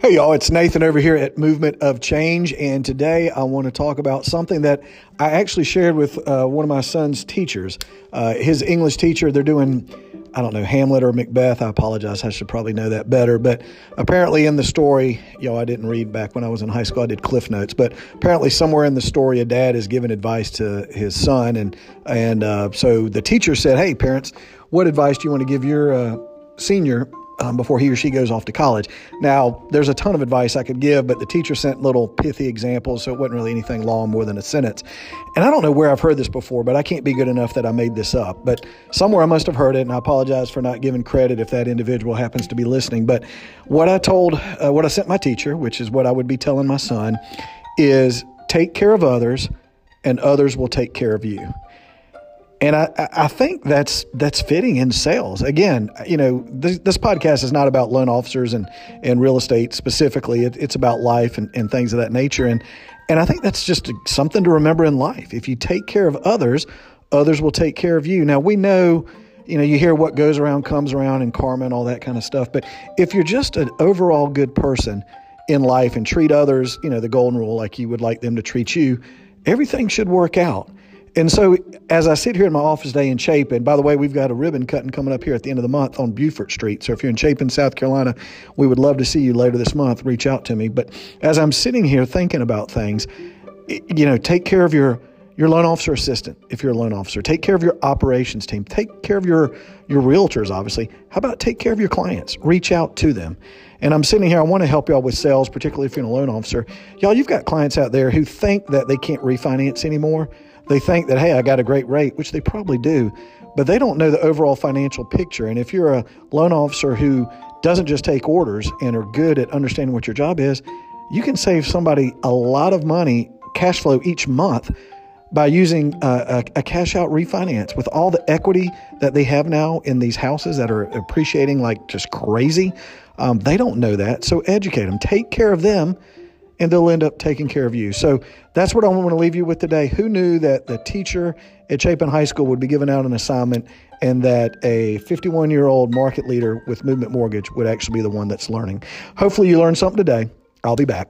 Hey, y'all, it's Nathan over here at Movement of Change, and today I want to talk about something that I actually shared with uh, one of my son's teachers. Uh, his English teacher, they're doing, I don't know, Hamlet or Macbeth. I apologize, I should probably know that better. But apparently, in the story, know, I didn't read back when I was in high school, I did Cliff Notes, but apparently, somewhere in the story, a dad is giving advice to his son, and, and uh, so the teacher said, Hey, parents, what advice do you want to give your uh, senior um, before he or she goes off to college. Now, there's a ton of advice I could give, but the teacher sent little pithy examples, so it wasn't really anything long, more than a sentence. And I don't know where I've heard this before, but I can't be good enough that I made this up. But somewhere I must have heard it, and I apologize for not giving credit if that individual happens to be listening. But what I told, uh, what I sent my teacher, which is what I would be telling my son, is take care of others, and others will take care of you. And I, I think that's that's fitting in sales. Again, you know, this, this podcast is not about loan officers and, and real estate specifically. It, it's about life and, and things of that nature. And and I think that's just something to remember in life. If you take care of others, others will take care of you. Now we know, you know, you hear what goes around comes around and karma and all that kind of stuff. But if you're just an overall good person in life and treat others, you know, the golden rule like you would like them to treat you, everything should work out. And so, as I sit here in my office day in Chapin, by the way, we've got a ribbon cutting coming up here at the end of the month on Beaufort Street. So, if you're in Chapin, South Carolina, we would love to see you later this month. Reach out to me. But as I'm sitting here thinking about things, you know, take care of your your loan officer assistant if you're a loan officer. Take care of your operations team. Take care of your your realtors. Obviously, how about take care of your clients? Reach out to them. And I'm sitting here. I want to help y'all with sales, particularly if you're a loan officer. Y'all, you've got clients out there who think that they can't refinance anymore they think that, hey, I got a great rate, which they probably do, but they don't know the overall financial picture. And if you're a loan officer who doesn't just take orders and are good at understanding what your job is, you can save somebody a lot of money, cash flow each month by using a, a, a, cash out refinance with all the equity that they have now in these houses that are appreciating like just crazy. Um, they don't know that. So educate them, take care of them and they'll end up taking care of you. So that's what I want to leave you with today. Who knew that the teacher at Chapin High School would be giving out an assignment and that a 51 year old market leader with Movement Mortgage would actually be the one that's learning? Hopefully, you learned something today. I'll be back.